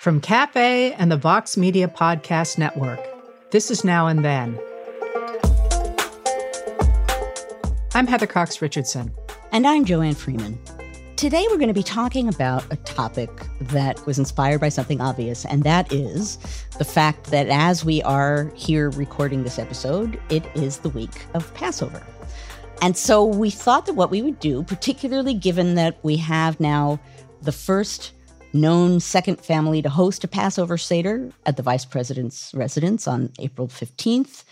From Cafe and the Vox Media Podcast Network, this is Now and Then. I'm Heather Cox Richardson. And I'm Joanne Freeman. Today, we're going to be talking about a topic that was inspired by something obvious, and that is the fact that as we are here recording this episode, it is the week of Passover. And so we thought that what we would do, particularly given that we have now the first known second family to host a Passover Seder at the vice president's residence on April 15th,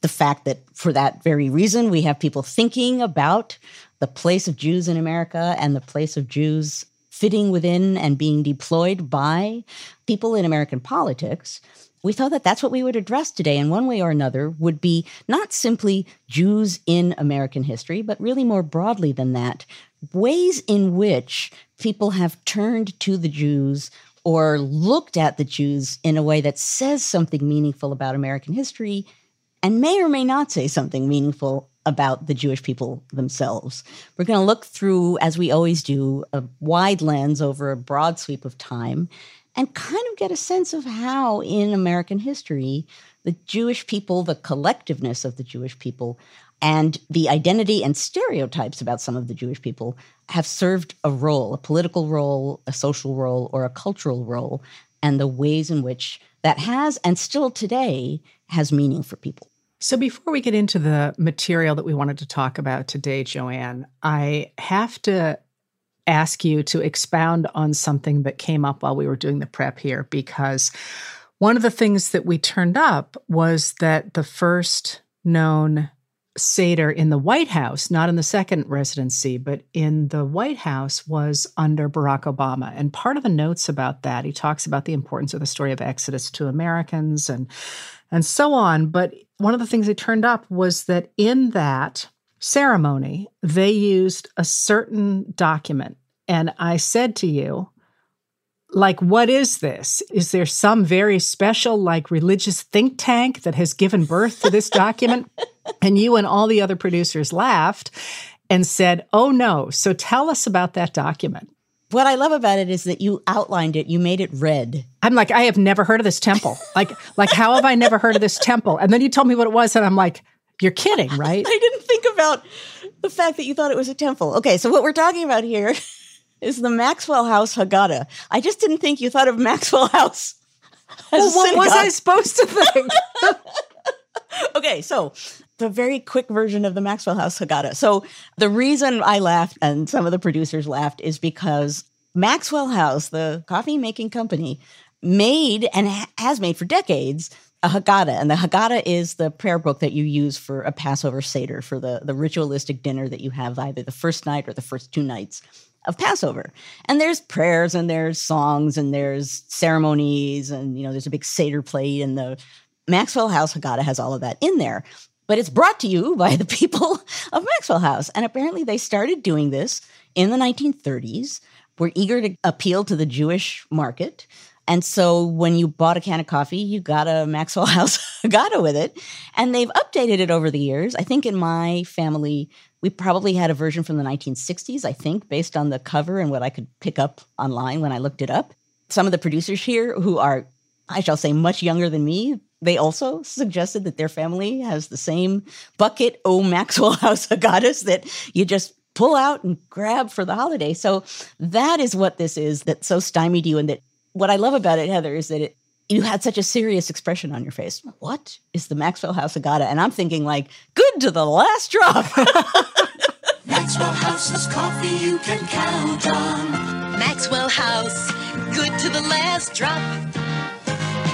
the fact that for that very reason, we have people thinking about the place of Jews in America and the place of Jews fitting within and being deployed by people in American politics, we thought that that's what we would address today in one way or another would be not simply Jews in American history, but really more broadly than that, ways in which people have turned to the Jews or looked at the Jews in a way that says something meaningful about American history and may or may not say something meaningful about the Jewish people themselves. We're going to look through, as we always do, a wide lens over a broad sweep of time and kind of get a sense of how, in American history, the Jewish people, the collectiveness of the Jewish people, and the identity and stereotypes about some of the Jewish people have served a role, a political role, a social role, or a cultural role, and the ways in which that has and still today has meaning for people. So, before we get into the material that we wanted to talk about today, Joanne, I have to ask you to expound on something that came up while we were doing the prep here, because one of the things that we turned up was that the first known Seder in the White House, not in the second residency, but in the White House, was under Barack Obama. And part of the notes about that, he talks about the importance of the story of Exodus to Americans and and so on. But one of the things that turned up was that in that ceremony, they used a certain document. And I said to you, like, what is this? Is there some very special, like, religious think tank that has given birth to this document? and you and all the other producers laughed and said, oh no. So tell us about that document what I love about it is that you outlined it, you made it red. I'm like, I have never heard of this temple. like, like how have I never heard of this temple? And then you told me what it was, and I'm like, you're kidding, right? I didn't think about the fact that you thought it was a temple. Okay, so what we're talking about here is the Maxwell House Haggadah. I just didn't think you thought of Maxwell House. Well, what was I supposed to think? okay, so the very quick version of the Maxwell House Haggadah. So the reason I laughed and some of the producers laughed is because Maxwell House, the coffee making company, made and has made for decades a Haggadah. And the Haggadah is the prayer book that you use for a Passover Seder, for the, the ritualistic dinner that you have either the first night or the first two nights of Passover. And there's prayers and there's songs and there's ceremonies and, you know, there's a big Seder plate and the Maxwell House Haggadah has all of that in there but it's brought to you by the people of Maxwell House. And apparently they started doing this in the 1930s. We're eager to appeal to the Jewish market. And so when you bought a can of coffee, you got a Maxwell House Haggadah with it. And they've updated it over the years. I think in my family, we probably had a version from the 1960s, I think, based on the cover and what I could pick up online when I looked it up. Some of the producers here who are, I shall say, much younger than me, they also suggested that their family has the same bucket O Maxwell House Haggadahs that you just pull out and grab for the holiday. So that is what this is that so stymied you. And that what I love about it, Heather, is that it, you had such a serious expression on your face. What is the Maxwell House Haggadah? And I'm thinking like, good to the last drop. Maxwell House's coffee you can count on. Maxwell House, good to the last drop.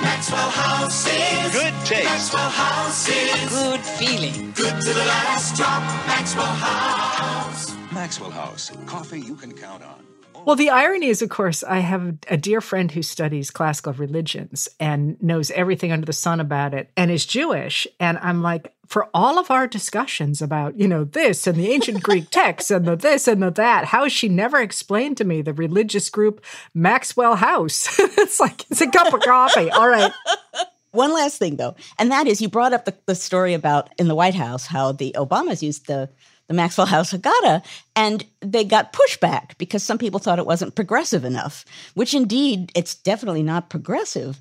Maxwell House is good taste. Maxwell House is good feeling. Good to the last drop. Maxwell House. Maxwell House, coffee you can count on. Well, the irony is, of course, I have a dear friend who studies classical religions and knows everything under the sun about it and is Jewish. And I'm like, for all of our discussions about, you know, this and the ancient Greek texts and the this and the that, how has she never explained to me the religious group Maxwell House? it's like, it's a cup of coffee. All right. One last thing, though, and that is you brought up the, the story about in the White House how the Obamas used the the Maxwell House Haggadah, and they got pushback because some people thought it wasn't progressive enough, which indeed it's definitely not progressive.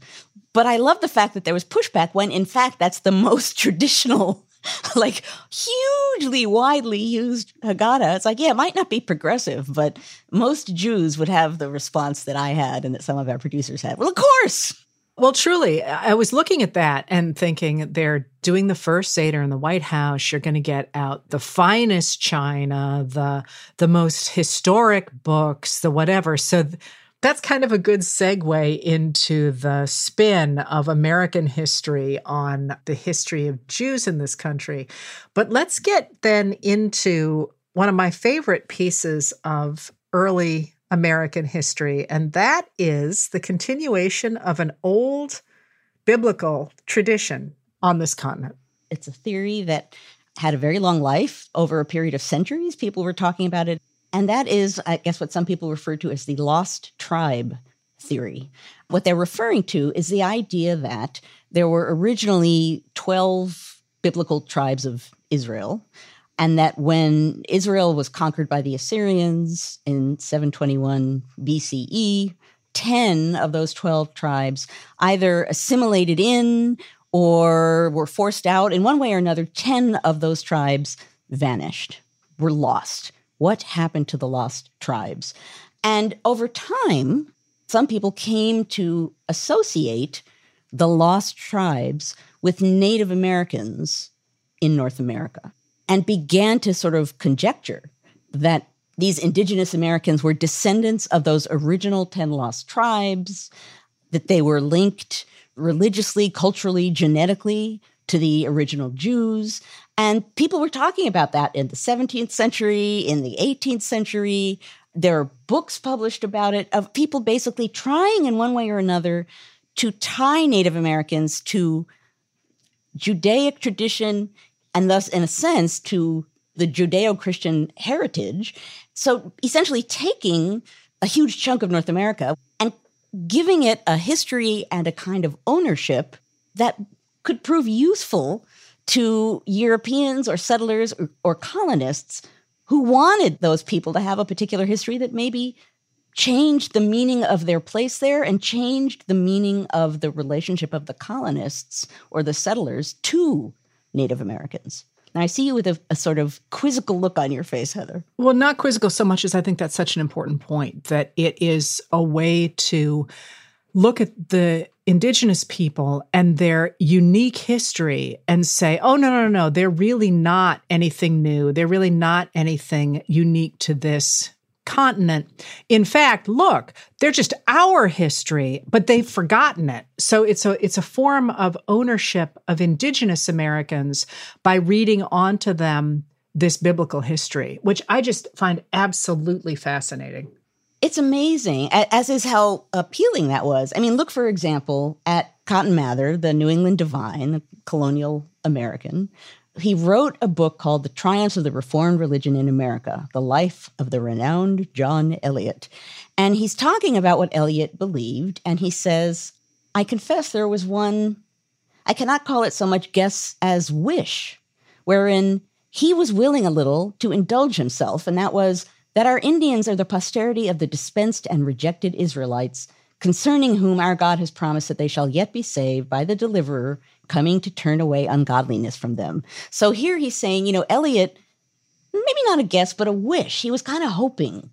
But I love the fact that there was pushback when, in fact, that's the most traditional, like hugely widely used Haggadah. It's like, yeah, it might not be progressive, but most Jews would have the response that I had and that some of our producers had. Well, of course. Well, truly, I was looking at that and thinking they're doing the first Seder in the White House. You're going to get out the finest china, the the most historic books, the whatever. So th- that's kind of a good segue into the spin of American history on the history of Jews in this country. But let's get then into one of my favorite pieces of early American history, and that is the continuation of an old biblical tradition on this continent. It's a theory that had a very long life over a period of centuries. People were talking about it. And that is, I guess, what some people refer to as the lost tribe theory. What they're referring to is the idea that there were originally 12 biblical tribes of Israel and that when Israel was conquered by the Assyrians in 721 BCE, 10 of those 12 tribes either assimilated in or were forced out. In one way or another, 10 of those tribes vanished, were lost. What happened to the lost tribes? And over time, some people came to associate the lost tribes with Native Americans in North America and began to sort of conjecture that these indigenous Americans were descendants of those original 10 lost tribes, that they were linked religiously, culturally, genetically to the original Jews. And people were talking about that in the 17th century, in the 18th century. There are books published about it of people basically trying in one way or another to tie Native Americans to Judaic tradition and thus, in a sense, to the Judeo Christian heritage. So essentially taking a huge chunk of North America and giving it a history and a kind of ownership that could prove useful to Europeans or settlers or, or, colonists who wanted those people to have a particular history that maybe changed the meaning of their place there and changed the meaning of the relationship of the colonists or the settlers to Native Americans. And I see you with a, a, sort of quizzical look on your face, Heather. Well, not quizzical so much as I think that's such an important point that it is a way to look at the indigenous people and their unique history and say, oh, no, no, no, no, they're really not anything new. They're really not anything unique to this continent. In fact, look, they're just our history, but they've forgotten it. So it's a it's a form of ownership of indigenous Americans by reading onto them this biblical history, which I just find absolutely fascinating. It's amazing, as is how appealing that was. I mean, look, for example, at Cotton Mather, the New England divine, the colonial American, he wrote a book called The Triumphs of the Reformed Religion in America The Life of the Renowned John Eliot. And he's talking about what Eliot believed. And he says, I confess there was one, I cannot call it so much guess as wish, wherein he was willing a little to indulge himself. And that was that our Indians are the posterity of the dispensed and rejected Israelites concerning whom our God has promised that they shall yet be saved by the deliverer coming to turn away ungodliness from them. So here he's saying, you know, Eliot, maybe not a guess, but a wish. He was kind of hoping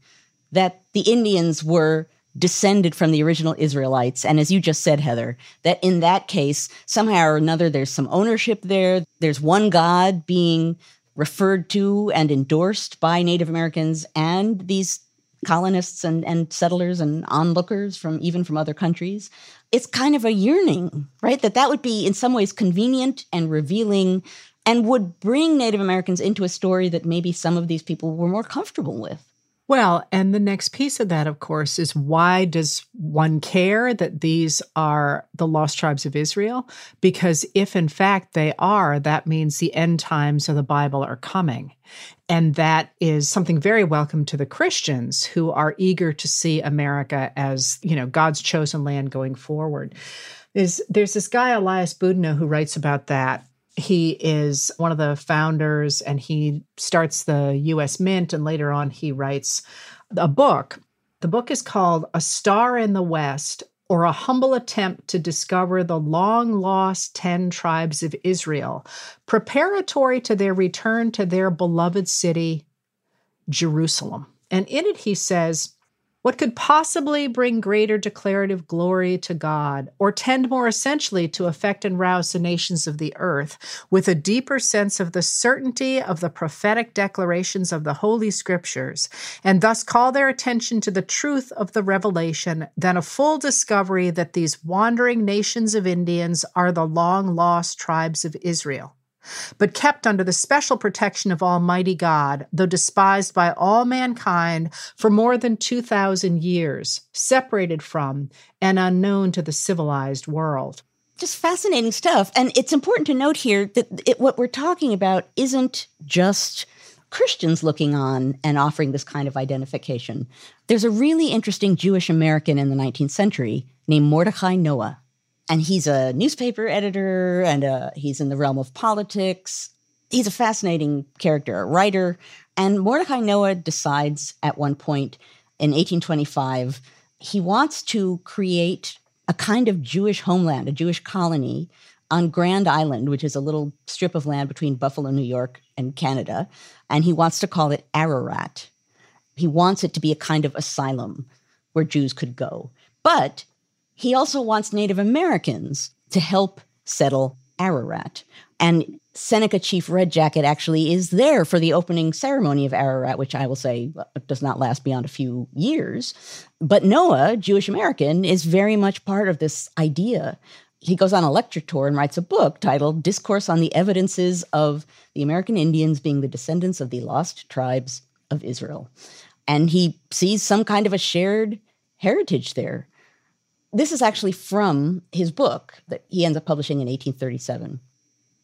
that the Indians were descended from the original Israelites. And as you just said, Heather, that in that case, somehow or another, there's some ownership there. There's one God being referred to and endorsed by Native Americans and these colonists and, and settlers and onlookers from even from other countries it's kind of a yearning right that that would be in some ways convenient and revealing and would bring Native Americans into a story that maybe some of these people were more comfortable with. Well, and the next piece of that, of course, is why does one care that these are the lost tribes of Israel? Because if in fact they are, that means the end times of the Bible are coming. And that is something very welcome to the Christians who are eager to see America as, you know, God's chosen land going forward. There's, there's this guy, Elias Boudinot, who writes about that he is one of the founders and he starts the US Mint and later on he writes a book. The book is called A Star in the West or a humble attempt to discover the long lost 10 tribes of Israel, preparatory to their return to their beloved city, Jerusalem. And in it, he says, what could possibly bring greater declarative glory to God, or tend more essentially to affect and rouse the nations of the earth with a deeper sense of the certainty of the prophetic declarations of the Holy Scriptures, and thus call their attention to the truth of the revelation than a full discovery that these wandering nations of Indians are the long lost tribes of Israel? But kept under the special protection of Almighty God, though despised by all mankind for more than 2,000 years, separated from and unknown to the civilized world. Just fascinating stuff. And it's important to note here that it, what we're talking about isn't just Christians looking on and offering this kind of identification. There's a really interesting Jewish American in the 19th century named Mordecai Noah and he's a newspaper editor and uh, he's in the realm of politics. He's a fascinating character, a writer. And Mordecai Noah decides at one point in 1825 he wants to create a kind of Jewish homeland, a Jewish colony on Grand Island, which is a little strip of land between Buffalo, New York, and Canada. And he wants to call it Ararat. He wants it to be a kind of asylum where Jews could go. But he also wants Native Americans to help settle Ararat. And Seneca Chief Red Jacket actually is there for the opening ceremony of Ararat, which I will say does not last beyond a few years. But Noah, Jewish American, is very much part of this idea. He goes on a lecture tour and writes a book titled Discourse on the Evidences of the American Indians Being the Descendants of the Lost Tribes of Israel. And he sees some kind of a shared heritage there. This is actually from his book that he ends up publishing in 1837.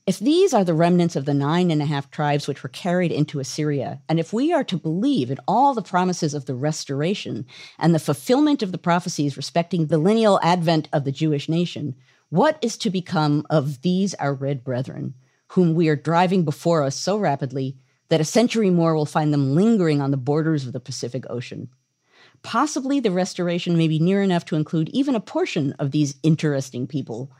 If these are the remnants of the nine and a half tribes which were carried into Assyria, and if we are to believe in all the promises of the restoration and the fulfillment of the prophecies respecting the lineal advent of the Jewish nation, what is to become of these our red brethren, whom we are driving before us so rapidly that a century more will find them lingering on the borders of the Pacific Ocean? Possibly the restoration may be near enough to include even a portion of these interesting people.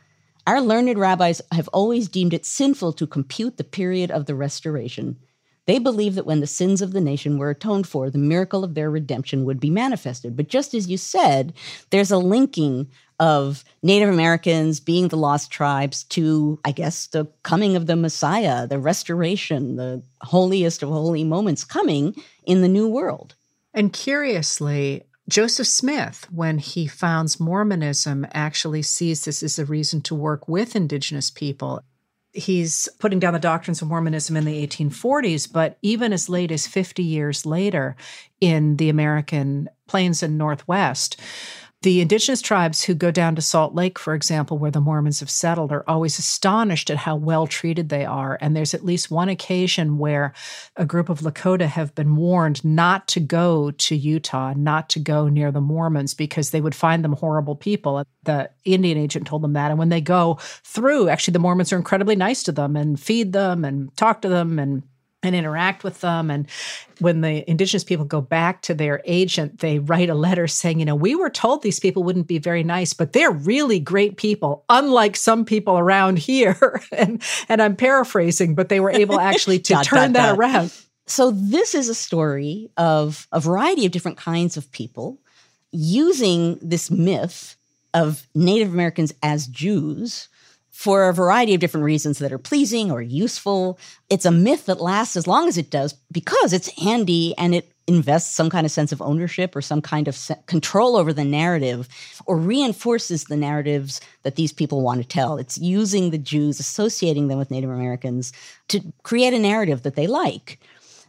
Our learned rabbis have always deemed it sinful to compute the period of the restoration. They believe that when the sins of the nation were atoned for, the miracle of their redemption would be manifested. But just as you said, there's a linking of Native Americans being the lost tribes to, I guess, the coming of the Messiah, the restoration, the holiest of holy moments coming in the new world. And curiously, Joseph Smith, when he founds Mormonism, actually sees this as a reason to work with indigenous people. He's putting down the doctrines of Mormonism in the 1840s, but even as late as 50 years later in the American plains and Northwest, the indigenous tribes who go down to Salt Lake, for example, where the Mormons have settled, are always astonished at how well treated they are. And there's at least one occasion where a group of Lakota have been warned not to go to Utah, not to go near the Mormons because they would find them horrible people. The Indian agent told them that. And when they go through, actually, the Mormons are incredibly nice to them and feed them and talk to them and and interact with them. And when the indigenous people go back to their agent, they write a letter saying, you know, we were told these people wouldn't be very nice, but they're really great people, unlike some people around here. and and I'm paraphrasing, but they were able actually to dot, turn dot, that dot. around. So this is a story of a variety of different kinds of people using this myth of Native Americans as Jews for a variety of different reasons that are pleasing or useful. It's a myth that lasts as long as it does because it's handy and it invests some kind of sense of ownership or some kind of se- control over the narrative or reinforces the narratives that these people want to tell. It's using the Jews, associating them with Native Americans to create a narrative that they like.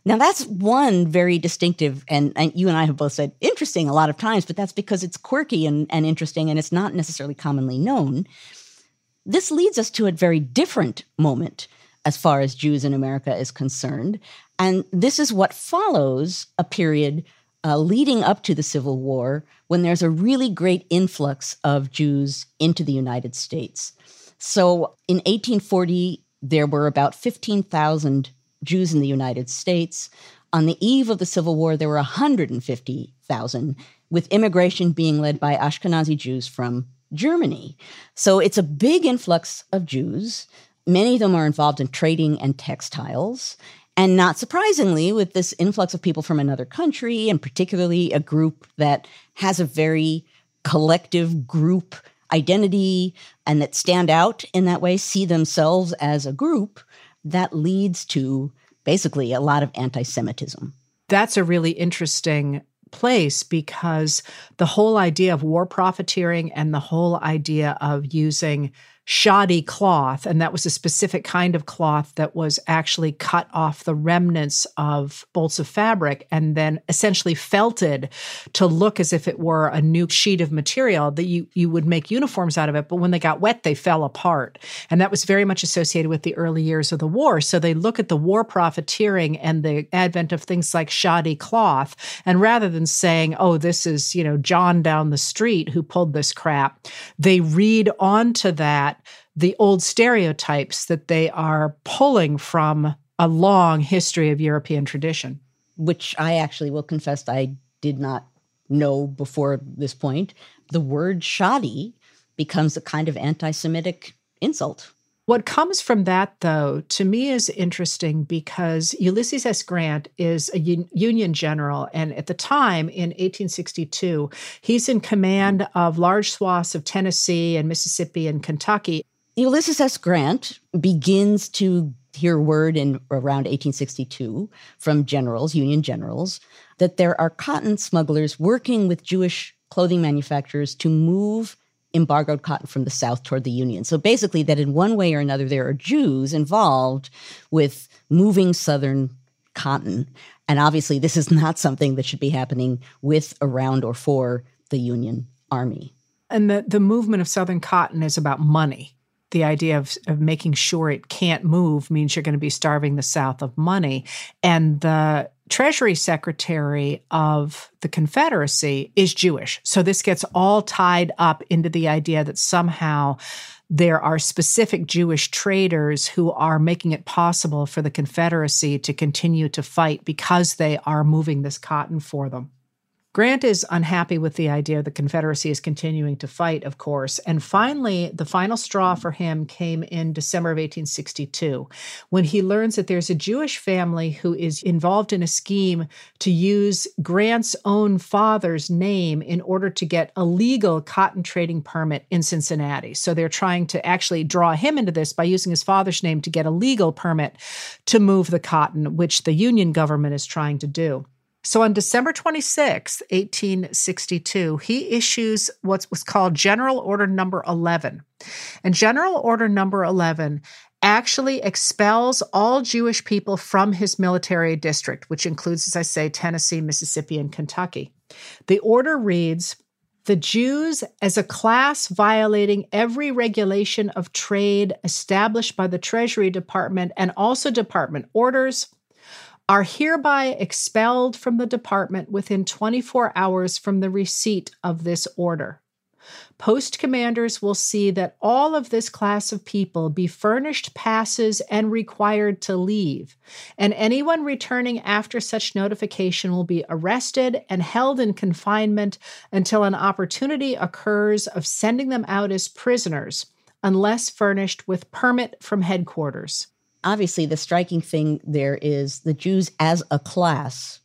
Now, that's one very distinctive, and, and, you and I have both said interesting a lot of times, but that's because it's quirky and, and interesting and it's not necessarily commonly known. This leads us to a very different moment as far as Jews in America is concerned. And this is what follows a period uh, leading up to the Civil War when there's a really great influx of Jews into the United States. So in 1840, there were about 15,000 Jews in the United States. On the eve of the Civil War, there were 150,000, with immigration being led by Ashkenazi Jews from Germany. So it's a big influx of Jews. Many of them are involved in trading and textiles. And not surprisingly, with this influx of people from another country, and particularly a group that has a very collective group identity and that stand out in that way, see themselves as a group, that leads to basically a lot of anti Semitism. That's a really interesting place because the whole idea of war profiteering and the whole idea of using shoddy cloth, and that was a specific kind of cloth that was actually cut off the remnants of bolts of fabric and then essentially felted to look as if it were a new sheet of material that you you would make uniforms out of it. But when they got wet, they fell apart, and that was very much associated with the early years of the war. So they look at the war profiteering and the advent of things like shoddy cloth, and rather than saying, "Oh, this is you know John down the street who pulled this crap," they read onto that the old stereotypes that they are pulling from a long history of European tradition. Which I actually will confess I did not know before this point. The word shoddy becomes a kind of anti Semitic insult. What comes from that, though, to me is interesting because Ulysses S. Grant is a un- Union general. And at the time, in 1862, he's in command of large swaths of Tennessee and Mississippi and Kentucky. Ulysses S. Grant begins to hear word in around 1862 from generals, Union generals, that there are cotton smugglers working with Jewish clothing manufacturers to move embargoed cotton from the South toward the Union. So basically, that in one way or another, there are Jews involved with moving Southern cotton. And obviously, this is not something that should be happening with, around, or for the Union Army. And the, the movement of Southern cotton is about money. The idea of, of making sure it can't move means you're going to be starving the South of money. And the Treasury Secretary of the Confederacy is Jewish. So this gets all tied up into the idea that somehow there are specific Jewish traders who are making it possible for the Confederacy to continue to fight because they are moving this cotton for them. Grant is unhappy with the idea the Confederacy is continuing to fight, of course. And finally, the final straw for him came in December of 1862 when he learns that there's a Jewish family who is involved in a scheme to use Grant's own father's name in order to get a legal cotton trading permit in Cincinnati. So they're trying to actually draw him into this by using his father's name to get a legal permit to move the cotton, which the Union government is trying to do. So on December 26, 1862, he issues what was called General Order Number 11. And General Order Number 11 actually expels all Jewish people from his military district, which includes, as I say, Tennessee, Mississippi, and Kentucky. The order reads the Jews, as a class violating every regulation of trade established by the Treasury Department and also department orders, are hereby expelled from the department within 24 hours from the receipt of this order. Post commanders will see that all of this class of people be furnished passes and required to leave, and anyone returning after such notification will be arrested and held in confinement until an opportunity occurs of sending them out as prisoners, unless furnished with permit from headquarters obviously the striking thing there is the Jews as a class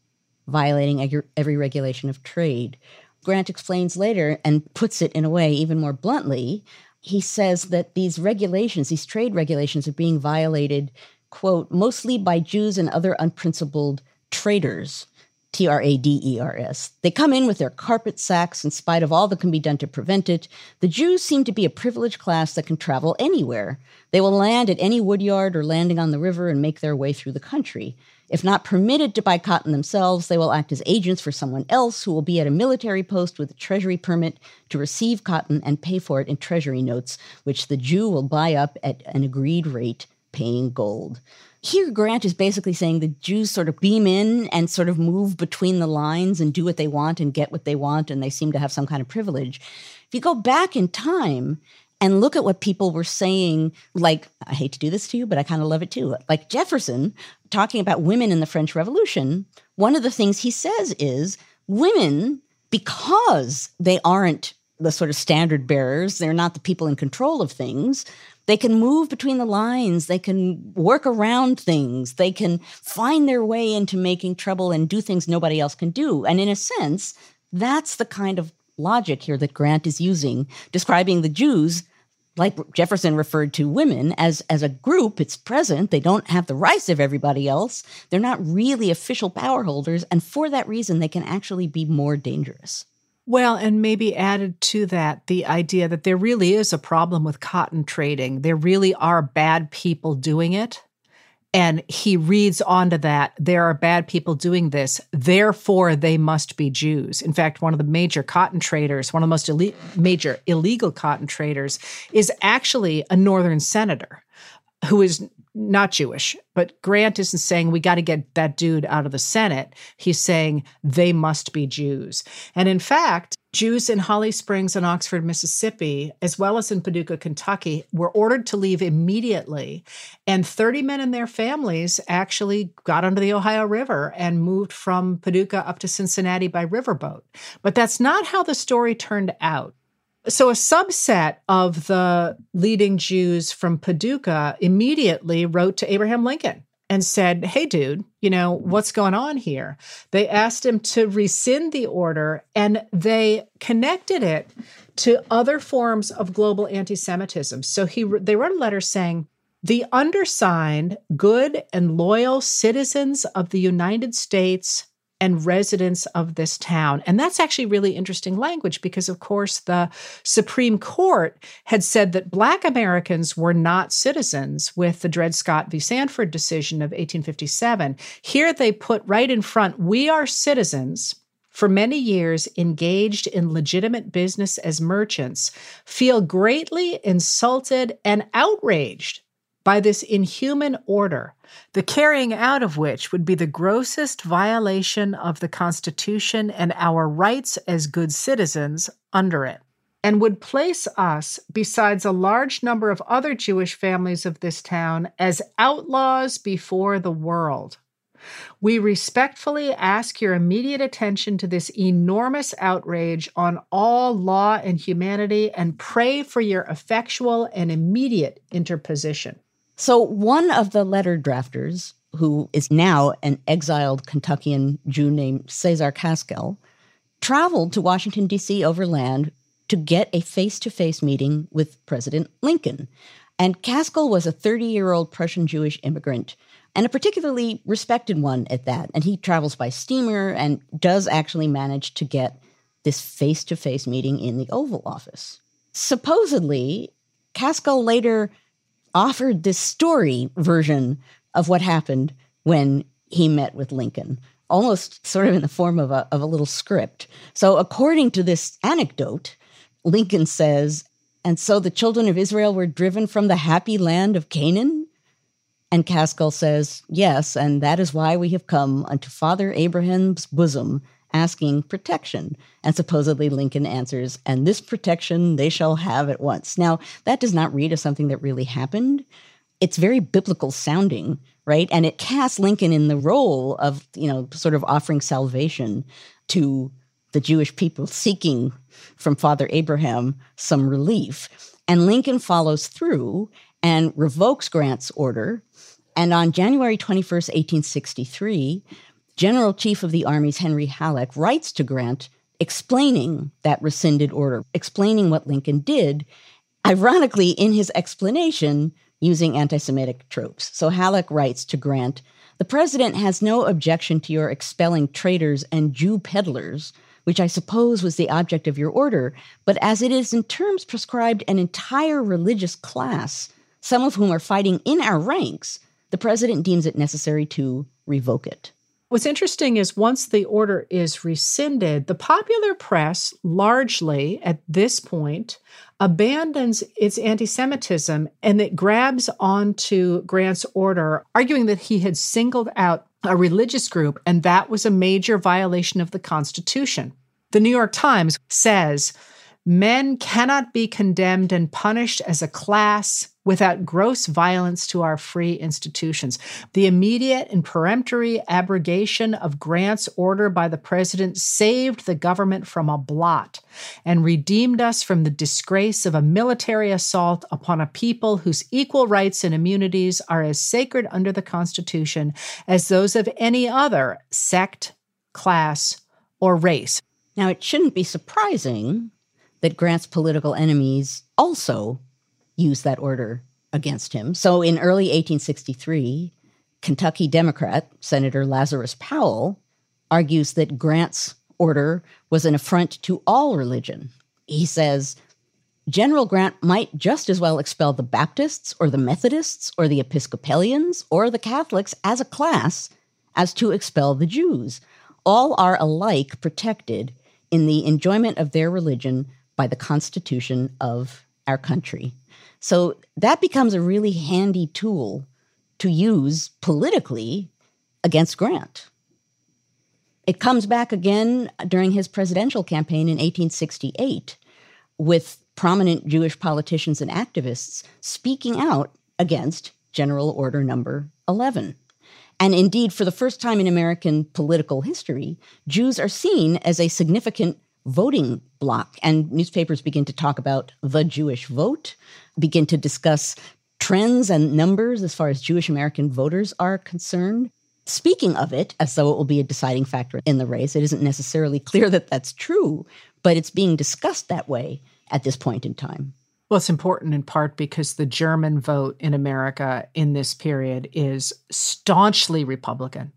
violating every regulation of trade. Grant explains later and puts it in a way even more bluntly. He says that these regulations, these trade regulations, are being violated, quote, mostly by Jews and other unprincipled traders. T R A D E R S. They come in with their carpet sacks in spite of all that can be done to prevent it. The Jews seem to be a privileged class that can travel anywhere. They will land at any woodyard or landing on the river and make their way through the country. If not permitted to buy cotton themselves, they will act as agents for someone else who will be at a military post with a treasury permit to receive cotton and pay for it in treasury notes, which the Jew will buy up at an agreed rate, paying gold. Here, Grant is basically saying the Jews sort of beam in and sort of move between the lines and do what they want and get what they want, and they seem to have some kind of privilege. If you go back in time and look at what people were saying, like, I hate to do this to you, but I kind of love it too. Like Jefferson talking about women in the French Revolution, one of the things he says is women, because they aren't the sort of standard bearers, they're not the people in control of things, they can move between the lines. They can work around things. They can find their way into making trouble and do things nobody else can do. And in a sense, that's the kind of logic here that Grant is using, describing the Jews like Jefferson referred to women as as a group it's present they don't have the rights of everybody else they're not really official power holders and for that reason they can actually be more dangerous well, and maybe added to that the idea that there really is a problem with cotton trading. There really are bad people doing it. And he reads onto that there are bad people doing this, therefore they must be Jews. In fact, one of the major cotton traders, one of the most major illegal cotton traders, is actually a northern senator who is not Jewish, but Grant isn't saying we got to get that dude out of the Senate. He's saying they must be Jews. And in fact, Jews in Holly Springs and Oxford, Mississippi, as well as in Paducah, Kentucky, were ordered to leave immediately. And 30 men and their families actually got onto the Ohio River and moved from Paducah up to Cincinnati by riverboat. But that's not how the story turned out. So, a subset of the leading Jews from Paducah immediately wrote to Abraham Lincoln and said, Hey, dude, you know, what's going on here? They asked him to rescind the order and they connected it to other forms of global anti Semitism. So, he, they wrote a letter saying, the undersigned, good and loyal citizens of the United States and residents of this town. And that's actually really interesting language because, of course, the Supreme Court had said that Black Americans were not citizens with the Dred Scott v. Sanford decision of 1857. Here they put right in front, we are citizens. For many years, engaged in legitimate business as merchants, feel greatly insulted and outraged by this inhuman order, the carrying out of which would be the grossest violation of the Constitution and our rights as good citizens under it, and would place us, besides a large number of other Jewish families of this town, as outlaws before the world. We respectfully ask your immediate attention to this enormous outrage on all law and humanity and pray for your effectual and immediate interposition. So, one of the letter drafters, who is now an exiled Kentuckian Jew named Cesar Kaskel, traveled to Washington, D.C. overland to get a face to face meeting with President Lincoln. And Kaskel was a 30 year old Prussian Jewish immigrant and a particularly respected one at that. And he travels by steamer and does actually manage to get this face to face meeting in the Oval Office. Supposedly, Kaskel later offered this story version of what happened when he met with Lincoln, almost sort of in the form of a, of a little script. So, according to this anecdote, Lincoln says, And so the children of Israel were driven from the happy land of Canaan? And Kaskel says, Yes, and that is why we have come unto Father Abraham's bosom asking protection. And supposedly Lincoln answers, and this protection they shall have at once. Now, that does not read as something that really happened. It's very biblical sounding, right? And it casts Lincoln in the role of, you know, sort of offering salvation to the Jewish people seeking from Father Abraham some relief. And Lincoln follows through and revokes Grant's order. And on January 21st, 1863, General Chief of the Army's Henry Halleck writes to Grant explaining that rescinded order, explaining what Lincoln did, ironically, in his explanation, using anti Semitic tropes. So Halleck writes to Grant The president has no objection to your expelling traitors and Jew peddlers, which I suppose was the object of your order, but as it is in terms prescribed an entire religious class, some of whom are fighting in our ranks, the president deems it necessary to revoke it. What's interesting is once the order is rescinded, the popular press largely at this point abandons its anti Semitism and it grabs onto Grant's order, arguing that he had singled out a religious group and that was a major violation of the Constitution. The New York Times says men cannot be condemned and punished as a class without gross violence to our free institutions. The immediate and peremptory abrogation of Grant's order by the president saved the government from a blot and redeemed us from the disgrace of a military assault upon a people whose equal rights and immunities are as sacred under the Constitution as those of any other sect, class, or race. Now, it shouldn't be surprising that Grant's political enemies also used that order against him. So in early 1863, Kentucky Democrat Senator Lazarus Powell argues that Grant's order was an affront to all religion. He says General Grant might just as well expel the Baptists or the Methodists or the Episcopalians or the Catholics as a class as to expel the Jews. All are alike protected in the enjoyment of their religion by the Constitution of our country. So that becomes a really handy tool to use politically against Grant. It comes back again during his presidential campaign in 1868 with prominent Jewish politicians and activists speaking out against General Order Number 11. And indeed, for the first time in American political history, Jews are seen as a significant voting bloc. And newspapers begin to talk about the Jewish vote, begin to discuss trends and numbers as far as Jewish American voters are concerned. Speaking of it, as though it will be a deciding factor in the race, it isn't necessarily clear that that's true, but it's being discussed that way at this point in time. Well, it's important in part because the German vote in America in this period is staunchly Republican.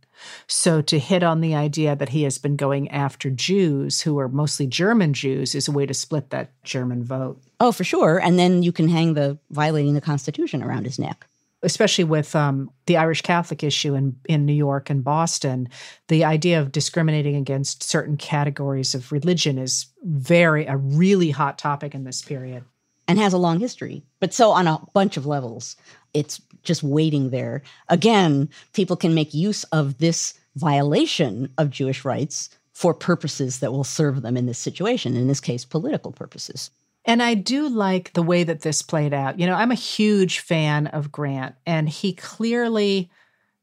So to hit on the idea that he has been going after Jews who are mostly German Jews is a way to split that German vote. Oh, for sure. And then you can hang the violating the Constitution around his neck. Especially with um, the Irish Catholic issue in, in New York and Boston, the idea of discriminating against certain categories of religion is very, a really hot topic in this period. And has a long history. But so on a bunch of levels, it's just waiting there. Again, people can make use of this violation of Jewish rights for purposes that will serve them in this situation, in this case, political purposes. And I do like the way that this played out. You know, I'm a huge fan of Grant, and he clearly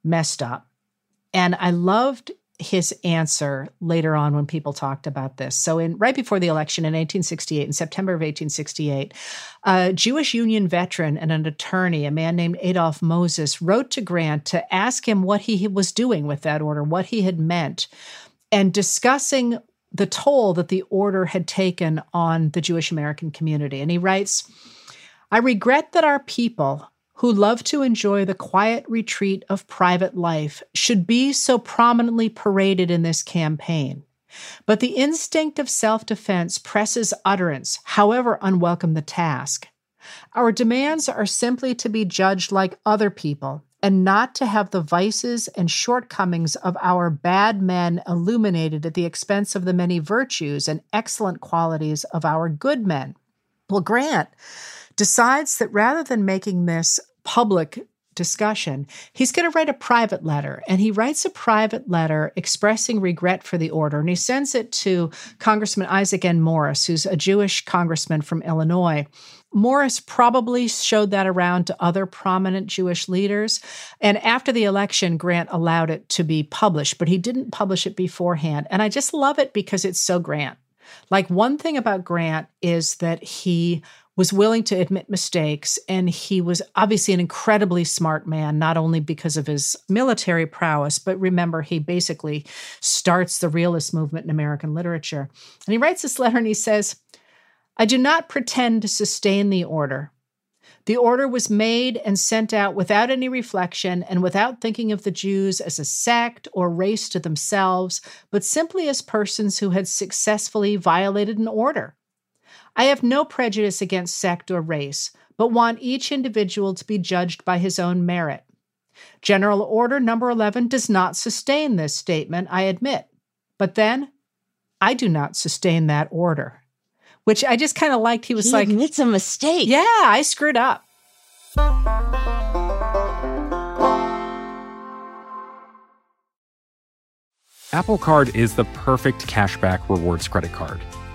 messed up. And I loved his answer later on when people talked about this. So, in right before the election in 1868, in September of 1868, a Jewish Union veteran and an attorney, a man named Adolf Moses, wrote to Grant to ask him what he was doing with that order, what he had meant, and discussing the toll that the order had taken on the Jewish American community. And he writes, I regret that our people, who love to enjoy the quiet retreat of private life should be so prominently paraded in this campaign. But the instinct of self defense presses utterance, however unwelcome the task. Our demands are simply to be judged like other people and not to have the vices and shortcomings of our bad men illuminated at the expense of the many virtues and excellent qualities of our good men. Well, Grant decides that rather than making this public discussion, he's going to write a private letter. And he writes a private letter expressing regret for the order. And he sends it to Congressman Isaac N. Morris, who's a Jewish congressman from Illinois. Morris probably showed that around to other prominent Jewish leaders. And after the election, Grant allowed it to be published, but he didn't publish it beforehand. And I just love it because it's so Grant. Like, one thing about Grant is that he was willing to admit mistakes. And he was obviously an incredibly smart man, not only because of his military prowess, but remember, he basically starts the realist movement in American literature. And he writes this letter and he says, I do not pretend to sustain the order, The order was made and sent out without any reflection and without thinking of the Jews as a sect or race to themselves, but simply as persons who had successfully violated an order. I have no prejudice against sect or race, but want each individual to be judged by his own merit. General Order Number 11 does not sustain this statement, I admit. But then, I do not sustain that order. Which I just kind of liked. He was he like, It's a mistake. Yeah, I screwed up. Apple Card is the perfect cashback rewards credit card.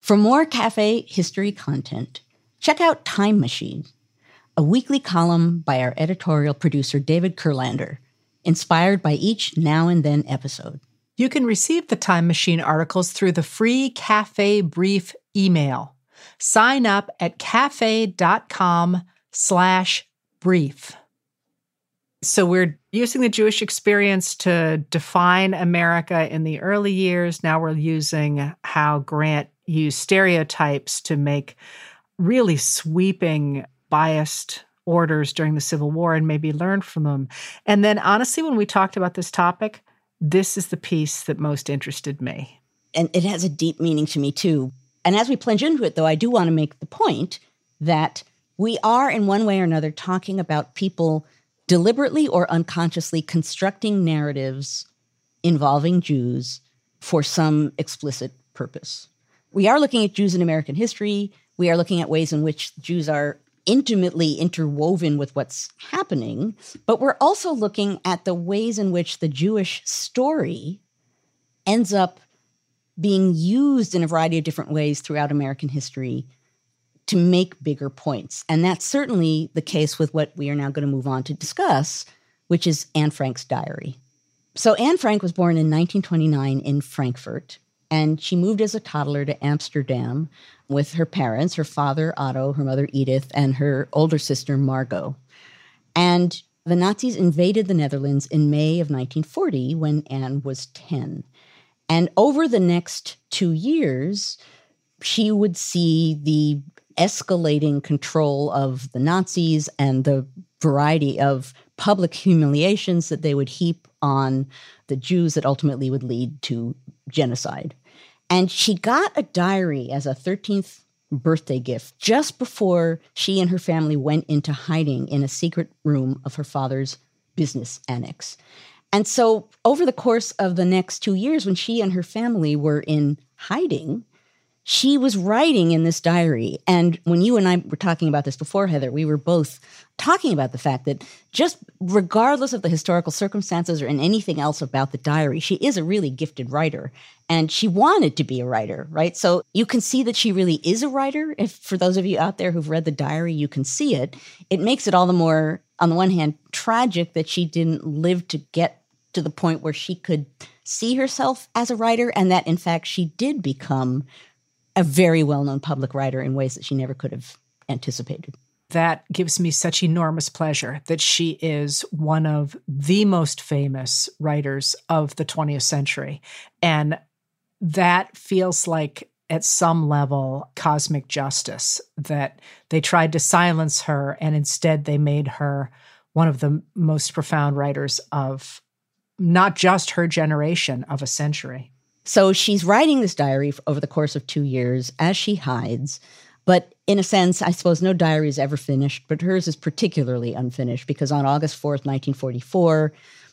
For more cafe history content, check out Time Machine, a weekly column by our editorial producer David Kurlander, inspired by each now and then episode. You can receive the Time Machine articles through the free Cafe Brief email. Sign up at cafe.com slash brief. So we're using the Jewish experience to define America in the early years. Now we're using how Grant used stereotypes to make really sweeping, biased orders during the Civil War and maybe learn from them. And then, honestly, when we talked about this topic, this is the piece that most interested me. And it has a deep meaning to me, too. And as we plunge into it, though, I do want to make the point that we are, in one way or another, talking about people deliberately or unconsciously constructing narratives involving Jews for some explicit purpose. We are looking at Jews in American history. We are looking at ways in which Jews are intimately interwoven with what's happening, but we're also looking at the ways in which the Jewish story ends up being used in a variety of different ways throughout American history to make bigger points. And that's certainly the case with what we are now going to move on to discuss, which is Anne Frank's diary. So, Anne Frank was born in 1929 in Frankfurt, and she moved as a toddler to Amsterdam with her parents, her father, Otto, her mother, Edith, and her older sister, Margot. And the Nazis invaded the Netherlands in May of 1940 when Anne was 10. And over the next two years, she would see the escalating control of the Nazis and the variety of public humiliations that they would heap on the Jews that ultimately would lead to genocide. And she got a diary as a 13th birthday gift just before she and her family went into hiding in a secret room of her father's business annex. And so, over the course of the next two years, when she and her family were in hiding, she was writing in this diary. And when you and I were talking about this before, Heather, we were both talking about the fact that just regardless of the historical circumstances or in anything else about the diary, she is a really gifted writer. And she wanted to be a writer, right? So you can see that she really is a writer. If for those of you out there who've read the diary, you can see it. It makes it all the more, on the one hand, tragic that she didn't live to get to the point where she could see herself as a writer, and that in fact she did become a very well known public writer in ways that she never could have anticipated. That gives me such enormous pleasure that she is one of the most famous writers of the 20th century. And that feels like, at some level, cosmic justice that they tried to silence her and instead they made her one of the most profound writers of not just her generation of a century. So she's writing this diary over the course of two years as she hides. But in a sense, I suppose no diary is ever finished, but hers is particularly unfinished because on August 4th, 1944,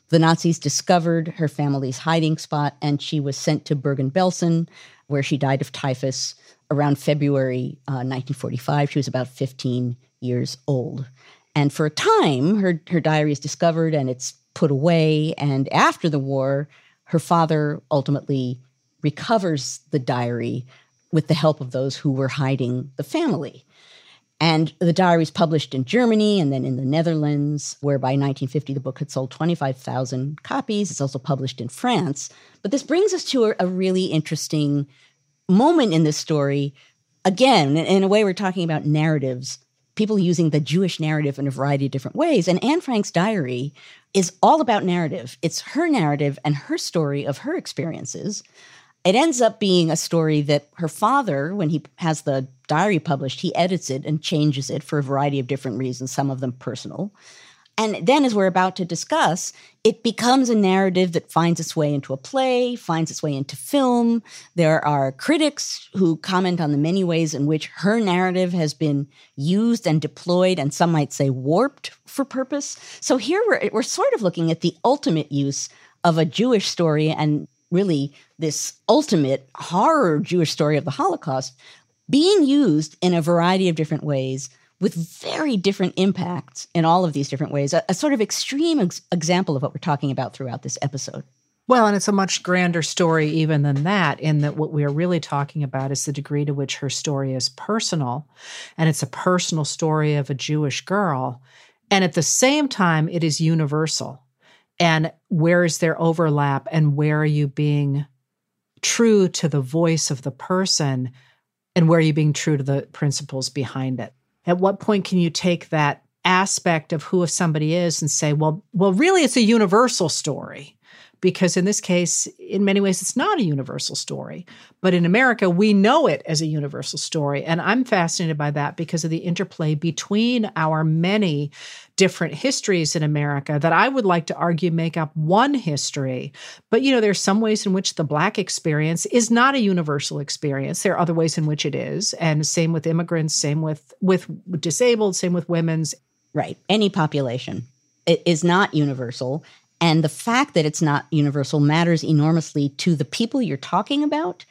the Nazis discovered her family's hiding spot and she was sent to Bergen Belsen, where she died of typhus around February uh, 1945. She was about 15 years old. And for a time, her, her diary is discovered and it's put away. And after the war, her father ultimately recovers the diary with the help of those who were hiding the family. And the diary is published in Germany and then in the Netherlands, where by 1950 the book had sold 25,000 copies. It's also published in France. But this brings us to a, a really interesting moment in this story. Again, in a way, we're talking about narratives, people using the Jewish narrative in a variety of different ways. And Anne Frank's diary is all about narrative. It's her narrative and her story of her experiences. It ends up being a story that her father, when he has the diary published, he edits it and changes it for a variety of different reasons, some of them personal. And then, as we're about to discuss, it becomes a narrative that finds its way into a play, finds its way into film. There are critics who comment on the many ways in which her narrative has been used and deployed, and some might say warped for purpose. So here we're, we're sort of looking at the ultimate use of a Jewish story and really this ultimate horror Jewish story of the Holocaust being used in a variety of different ways with very different impacts in all of these different ways. A, a sort of extreme ex- example of what we're talking about throughout this episode. Well, and it's a much grander story even than that, in that what we are really talking about is the degree to which her story is personal. And it's a personal story of a Jewish girl. And at the same time, it is universal and where is there overlap and where are you being true to the voice of the person and where are you being true to the principles behind it at what point can you take that aspect of who somebody is and say well well really it's a universal story because in this case, in many ways, it's not a universal story. But in America, we know it as a universal story. And I'm fascinated by that because of the interplay between our many different histories in America that I would like to argue make up one history. But, you know, there's some ways in which the Black experience is not a universal experience. There are other ways in which it is. And same with immigrants, same with, with disabled, same with women's. Right. Any population it is not universal. And the fact that it's not universal matters enormously to the people you're talking about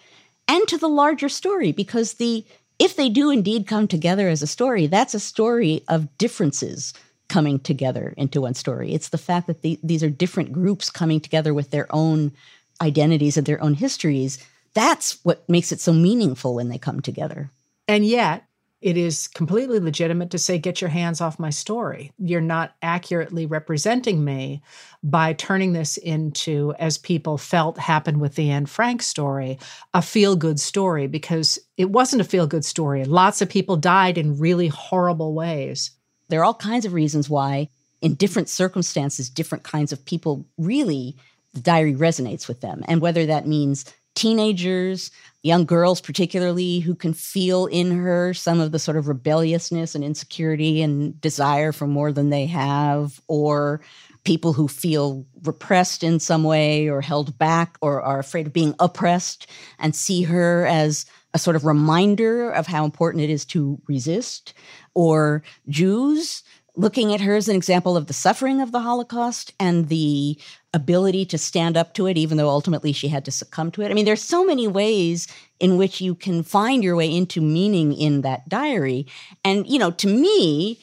and to the larger story because the if they do indeed come together as a story, that's a story of differences coming together into one story. It's the fact that the, these are different groups coming together with their own identities and their own histories. That's what makes it so meaningful when they come together. And yet, it is completely legitimate to say, get your hands off my story. You're not accurately representing me by turning this into, as people felt happened with the Anne Frank story, a feel good story, because it wasn't a feel good story. Lots of people died in really horrible ways. There are all kinds of reasons why, in different circumstances, different kinds of people really, the diary resonates with them. And whether that means teenagers, young girls, particularly, who can feel in her some of the sort of rebelliousness and insecurity and desire for more than they have, or people who feel repressed in some way or held back or are afraid of being oppressed and see her as a sort of reminder of how important it is to resist, or Jews looking at her as an example of the suffering of the Holocaust and the ability to stand up to it, even though ultimately she had to succumb to it. I mean, there's so many ways in which you can find your way into meaning in that diary. And, you know, to me,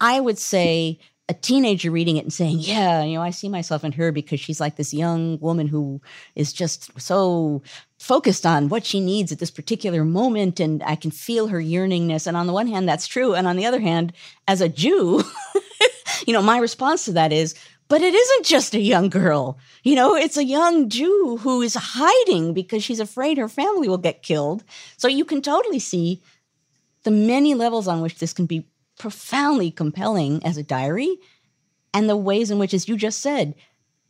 I would say a teenager reading it and saying, Yeah, you know, I see myself in her because she's like this young woman who is just so focused on what she needs at this particular moment. And I can feel her yearningness. And on the one hand, that's true. And on the other hand, as a Jew, you know, my response to that is, but it isn't just a young girl. You know, it's a young Jew who is hiding because she's afraid her family will get killed. So you can totally see the many levels on which this can be profoundly compelling as a diary and the ways in which, as you just said,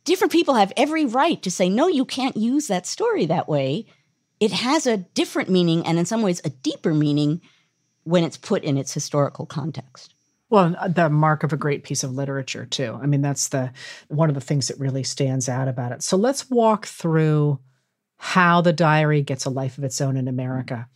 different people have every right to say, no, you can't use that story that way. It has a different meaning and, in some ways, a deeper meaning when it's put in its historical context. Well, uh, the mark of a great piece of literature too. I mean, that's the one of the things that really stands out about it. So let's walk through how the diary gets a life of its own in America.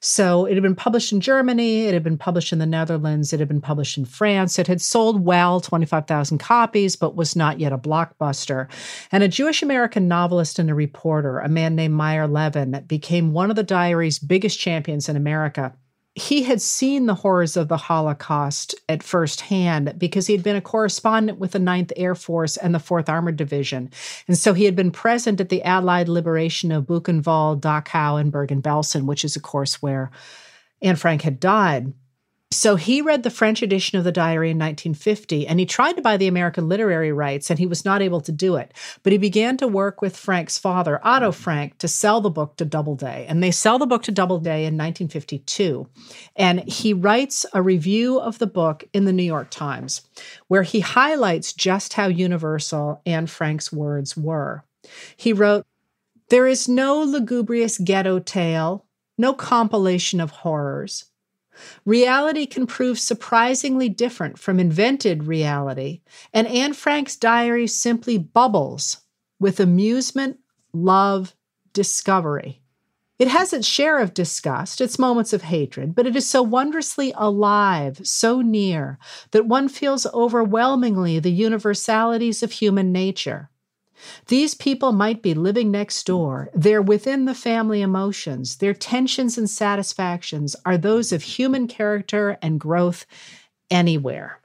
So it had been published in Germany, it had been published in the Netherlands, it had been published in France. It had sold well, 25,000 copies, but was not yet a blockbuster. And a Jewish American novelist and a reporter, a man named Meyer Levin, became one of the diary's biggest champions in America he had seen the horrors of the Holocaust at first hand because he had been a correspondent with the 9th Air Force and the 4th Armored Division. And so he had been present at the Allied liberation of Buchenwald, Dachau, and Bergen Belsen, which is, of course, where Anne Frank had died. So he read the French edition of the diary in 1950 and he tried to buy the American literary rights and he was not able to do it. But he began to work with Frank's father, Otto Frank, to sell the book to Doubleday. And they sell the book to Doubleday in 1952. And he writes a review of the book in the New York Times where he highlights just how universal Anne Frank's words were. He wrote, There is no lugubrious ghetto tale, no compilation of horrors. Reality can prove surprisingly different from invented reality, and Anne Frank's diary simply bubbles with amusement, love, discovery. It has its share of disgust, its moments of hatred, but it is so wondrously alive, so near, that one feels overwhelmingly the universalities of human nature. These people might be living next door. They're within the family emotions. Their tensions and satisfactions are those of human character and growth anywhere.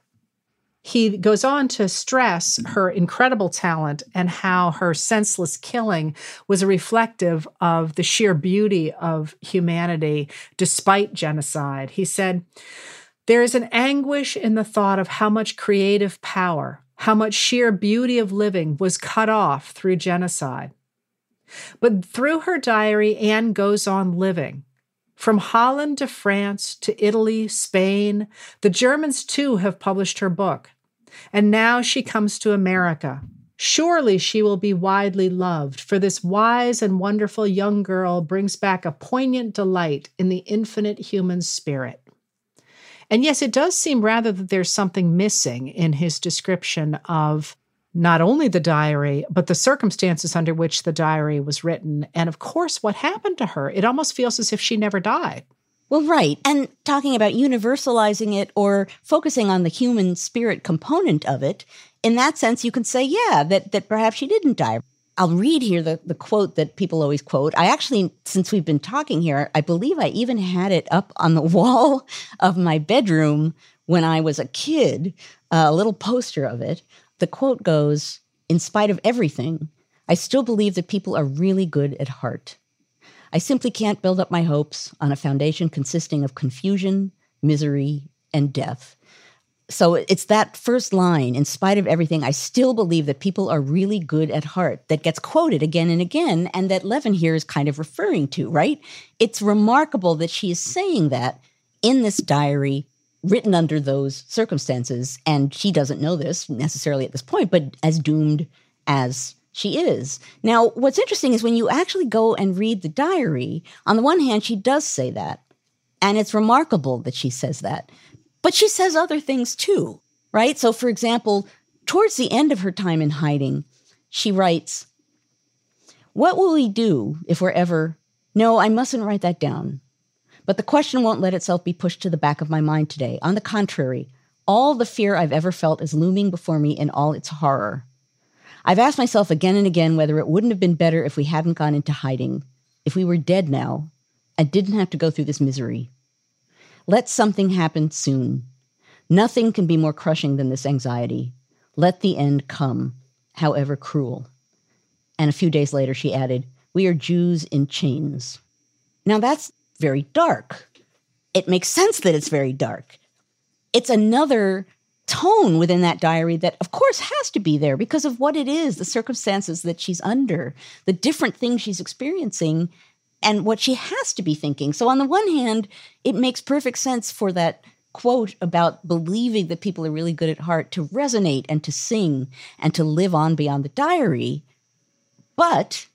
He goes on to stress her incredible talent and how her senseless killing was a reflective of the sheer beauty of humanity despite genocide. He said, There is an anguish in the thought of how much creative power, how much sheer beauty of living was cut off through genocide. But through her diary, Anne goes on living. From Holland to France to Italy, Spain, the Germans too have published her book. And now she comes to America. Surely she will be widely loved, for this wise and wonderful young girl brings back a poignant delight in the infinite human spirit. And yes, it does seem rather that there's something missing in his description of not only the diary, but the circumstances under which the diary was written. And of course, what happened to her. It almost feels as if she never died. Well, right. And talking about universalizing it or focusing on the human spirit component of it, in that sense, you can say, yeah, that, that perhaps she didn't die. I'll read here the, the quote that people always quote. I actually, since we've been talking here, I believe I even had it up on the wall of my bedroom when I was a kid, uh, a little poster of it. The quote goes In spite of everything, I still believe that people are really good at heart. I simply can't build up my hopes on a foundation consisting of confusion, misery, and death. So it's that first line, in spite of everything, I still believe that people are really good at heart, that gets quoted again and again, and that Levin here is kind of referring to, right? It's remarkable that she is saying that in this diary written under those circumstances, and she doesn't know this necessarily at this point, but as doomed as she is. Now, what's interesting is when you actually go and read the diary, on the one hand, she does say that. And it's remarkable that she says that. But she says other things too, right? So, for example, towards the end of her time in hiding, she writes, What will we do if we're ever. No, I mustn't write that down. But the question won't let itself be pushed to the back of my mind today. On the contrary, all the fear I've ever felt is looming before me in all its horror. I've asked myself again and again whether it wouldn't have been better if we hadn't gone into hiding, if we were dead now, and didn't have to go through this misery. Let something happen soon. Nothing can be more crushing than this anxiety. Let the end come, however cruel. And a few days later, she added, We are Jews in chains. Now that's very dark. It makes sense that it's very dark. It's another tone within that diary that, of course, has to be there because of what it is, the circumstances that she's under, the different things she's experiencing, and what she has to be thinking. So, on the one hand, it makes perfect sense for that quote about believing that people are really good at heart to resonate and to sing and to live on beyond the diary. But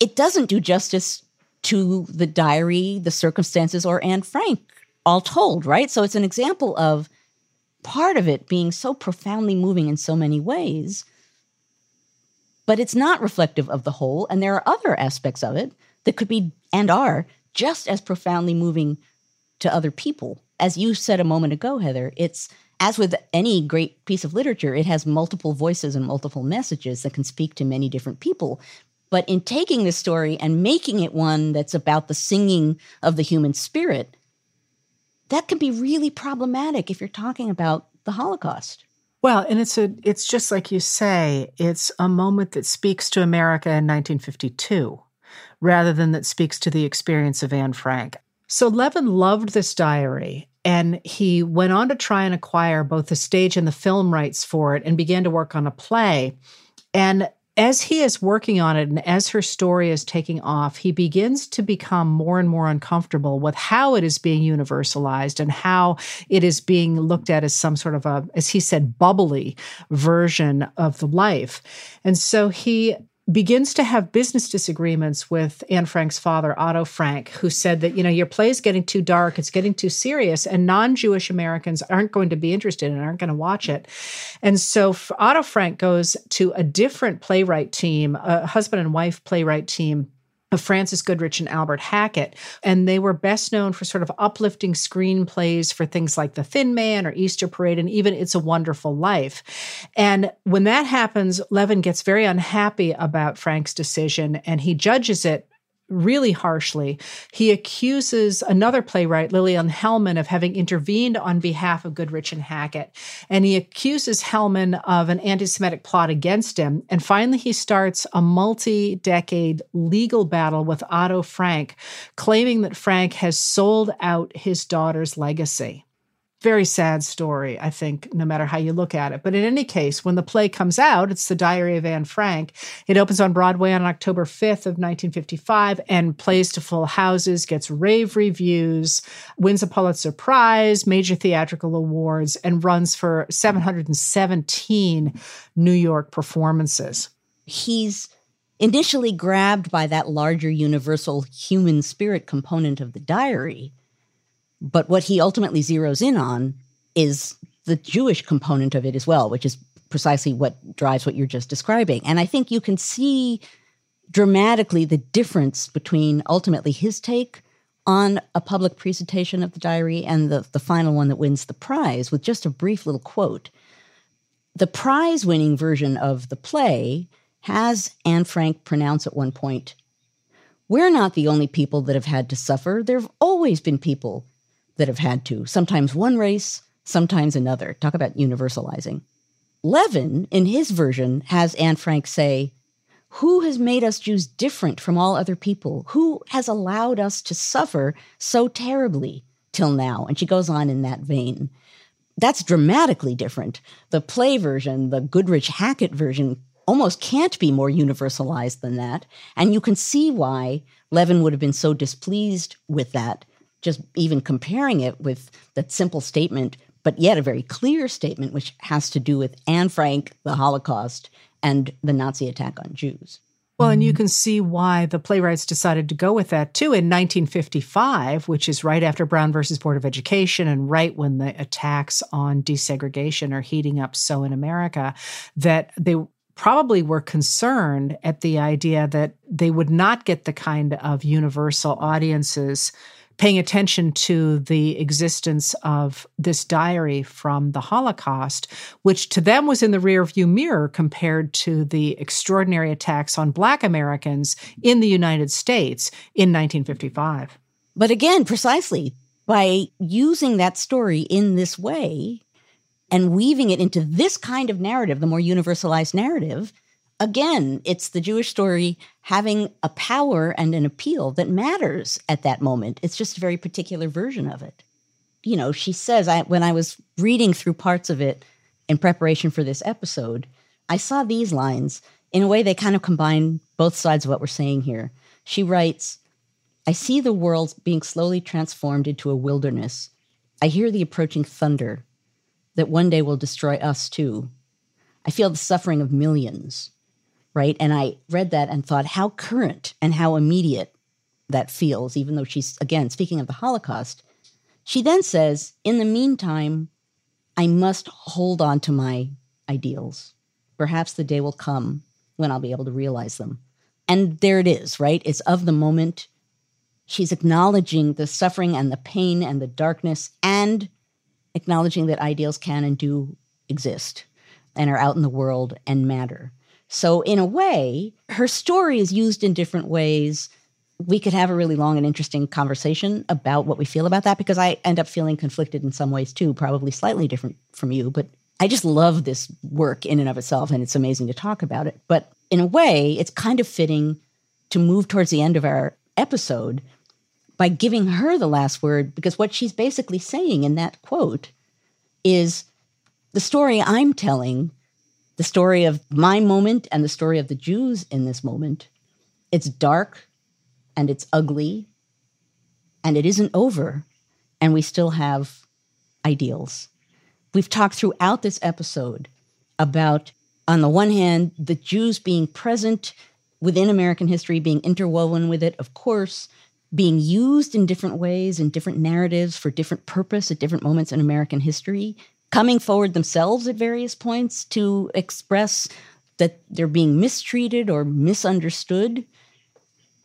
it doesn't do justice to the diary, the circumstances, or Anne Frank, all told, right? So, it's an example of part of it being so profoundly moving in so many ways. But it's not reflective of the whole. And there are other aspects of it that could be and are just as profoundly moving to other people. As you said a moment ago, Heather, it's as with any great piece of literature, it has multiple voices and multiple messages that can speak to many different people. But in taking this story and making it one that's about the singing of the human spirit, that can be really problematic if you're talking about the Holocaust. Well, and it's a it's just like you say, it's a moment that speaks to America in 1952 rather than that speaks to the experience of Anne Frank. So Levin loved this diary and he went on to try and acquire both the stage and the film rights for it and began to work on a play. And as he is working on it and as her story is taking off, he begins to become more and more uncomfortable with how it is being universalized and how it is being looked at as some sort of a, as he said, bubbly version of the life. And so he begins to have business disagreements with Anne Frank's father, Otto Frank, who said that, you know, your play is getting too dark, it's getting too serious, and non Jewish Americans aren't going to be interested and aren't going to watch it. And so Otto Frank goes to a different playwright team, a husband and wife playwright team of Frances Goodrich and Albert Hackett. And they were best known for sort of uplifting screenplays for things like The Thin Man or Easter Parade and even It's a Wonderful Life. And when that happens, Levin gets very unhappy about Frank's decision and he judges it really harshly. He accuses another playwright, Lillian Hellman, of having intervened on behalf of Goodrich and Hackett. And he accuses Hellman of an anti Semitic plot against him. And finally, he starts a multi decade legal battle with Otto Frank, claiming that Frank has sold out his daughter's legacy very sad story, I think, no matter how you look at it. But in any case, when the play comes out, it's The Diary of Anne Frank. It opens on Broadway on October 5th of 1955 and plays to full houses, gets rave reviews, wins a Pulitzer Prize, major theatrical awards, and runs for 717 New York performances. He's initially grabbed by that larger universal human spirit component of the diary but what he ultimately zeroes in on is the Jewish component of it as well, which is precisely what drives what you're just describing. And I think you can see dramatically the difference between ultimately his take on a public presentation of the diary and the, the final one that wins the prize with just a brief little quote. The prize winning version of the play has Anne Frank pronounce at one point, We're not the only people that have had to suffer. There have always been people that have had to, sometimes one race, sometimes another. Talk about universalizing. Levin, in his version, has Anne Frank say, Who has made us Jews different from all other people? Who has allowed us to suffer so terribly till now? And she goes on in that vein. That's dramatically different. The play version, the Goodrich Hackett version, almost can't be more universalized than that. And you can see why Levin would have been so displeased with that just even comparing it with that simple statement, but yet a very clear statement, which has to do with Anne Frank, the Holocaust, and the Nazi attack on Jews. Well, and you can see why the playwrights decided to go with that too. In 1955, which is right after Brown versus Board of Education and right when the attacks on desegregation are heating up so in America, that they probably were concerned at the idea that they would not get the kind of universal audiences paying attention to the existence of this diary from the Holocaust, which to them was in the rearview mirror compared to the extraordinary attacks on Black Americans in the United States in 1955. But again, precisely by using that story in this way and weaving it into this kind of narrative, the more universalized narrative, again, it's the Jewish story having a power and an appeal that matters at that moment. It's just a very particular version of it. You know, she says, I, when I was reading through parts of it in preparation for this episode, I saw these lines. In a way, they kind of combine both sides of what we're saying here. She writes, I see the world being slowly transformed into a wilderness. I hear the approaching thunder that one day will destroy us too. I feel the suffering of millions right? And I read that and thought how current and how immediate that feels, even though she's, again, speaking of the Holocaust. She then says, in the meantime, I must hold on to my ideals. Perhaps the day will come when I'll be able to realize them. And there it is, right? It's of the moment. She's acknowledging the suffering and the pain and the darkness and acknowledging that ideals can and do exist and are out in the world and matter. So, in a way, her story is used in different ways. We could have a really long and interesting conversation about what we feel about that because I end up feeling conflicted in some ways too, probably slightly different from you. But I just love this work in and of itself, and it's amazing to talk about it. But in a way, it's kind of fitting to move towards the end of our episode by giving her the last word because what she's basically saying in that quote is the story I'm telling, the story of my moment and the story of the Jews in this moment, it's dark and it's ugly and it isn't over. And we still have ideals. We've talked throughout this episode about, on the one hand, the Jews being present within American history, being interwoven with it, of course, being used in different ways, in different narratives for different purpose at different moments in American history, coming forward themselves at various points to express that they're being mistreated or misunderstood.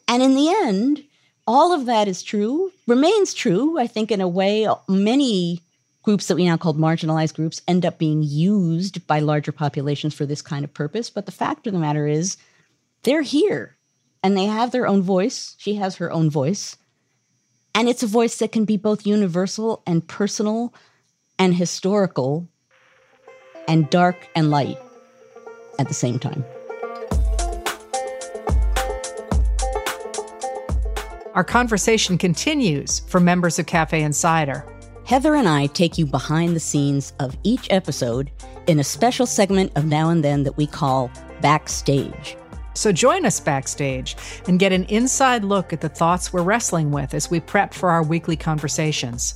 And in the end, all of that is true, remains true. I think, in a way, many groups that we now call marginalized groups end up being used by larger populations for this kind of purpose. But the fact of the matter is, they're here and they have their own voice. She has her own voice. And it's a voice that can be both universal and personal and historical and dark and light at the same time. Our conversation continues for members of Cafe Insider. Heather and I take you behind the scenes of each episode in a special segment of Now and Then that we call Backstage. So join us backstage and get an inside look at the thoughts we're wrestling with as we prep for our weekly conversations.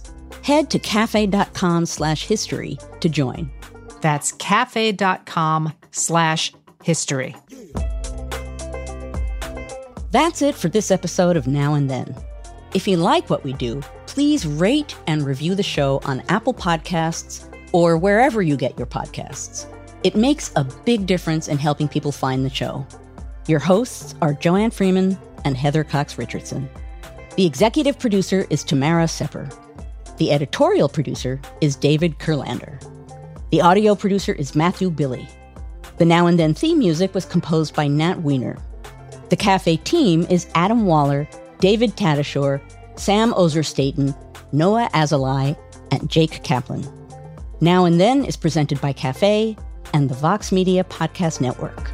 Head to cafe.com slash history to join. That's cafe.com slash history. That's it for this episode of Now and Then. If you like what we do, please rate and review the show on Apple Podcasts or wherever you get your podcasts. It makes a big difference in helping people find the show. Your hosts are Joanne Freeman and Heather Cox Richardson. The executive producer is Tamara Sepper. The editorial producer is David Kurlander. The audio producer is Matthew Billy. The Now and Then theme music was composed by Nat Weiner. The cafe team is Adam Waller, David Tatasciore, Sam Ozer-Staton, Noah Azulai, and Jake Kaplan. Now and Then is presented by Cafe and the Vox Media Podcast Network.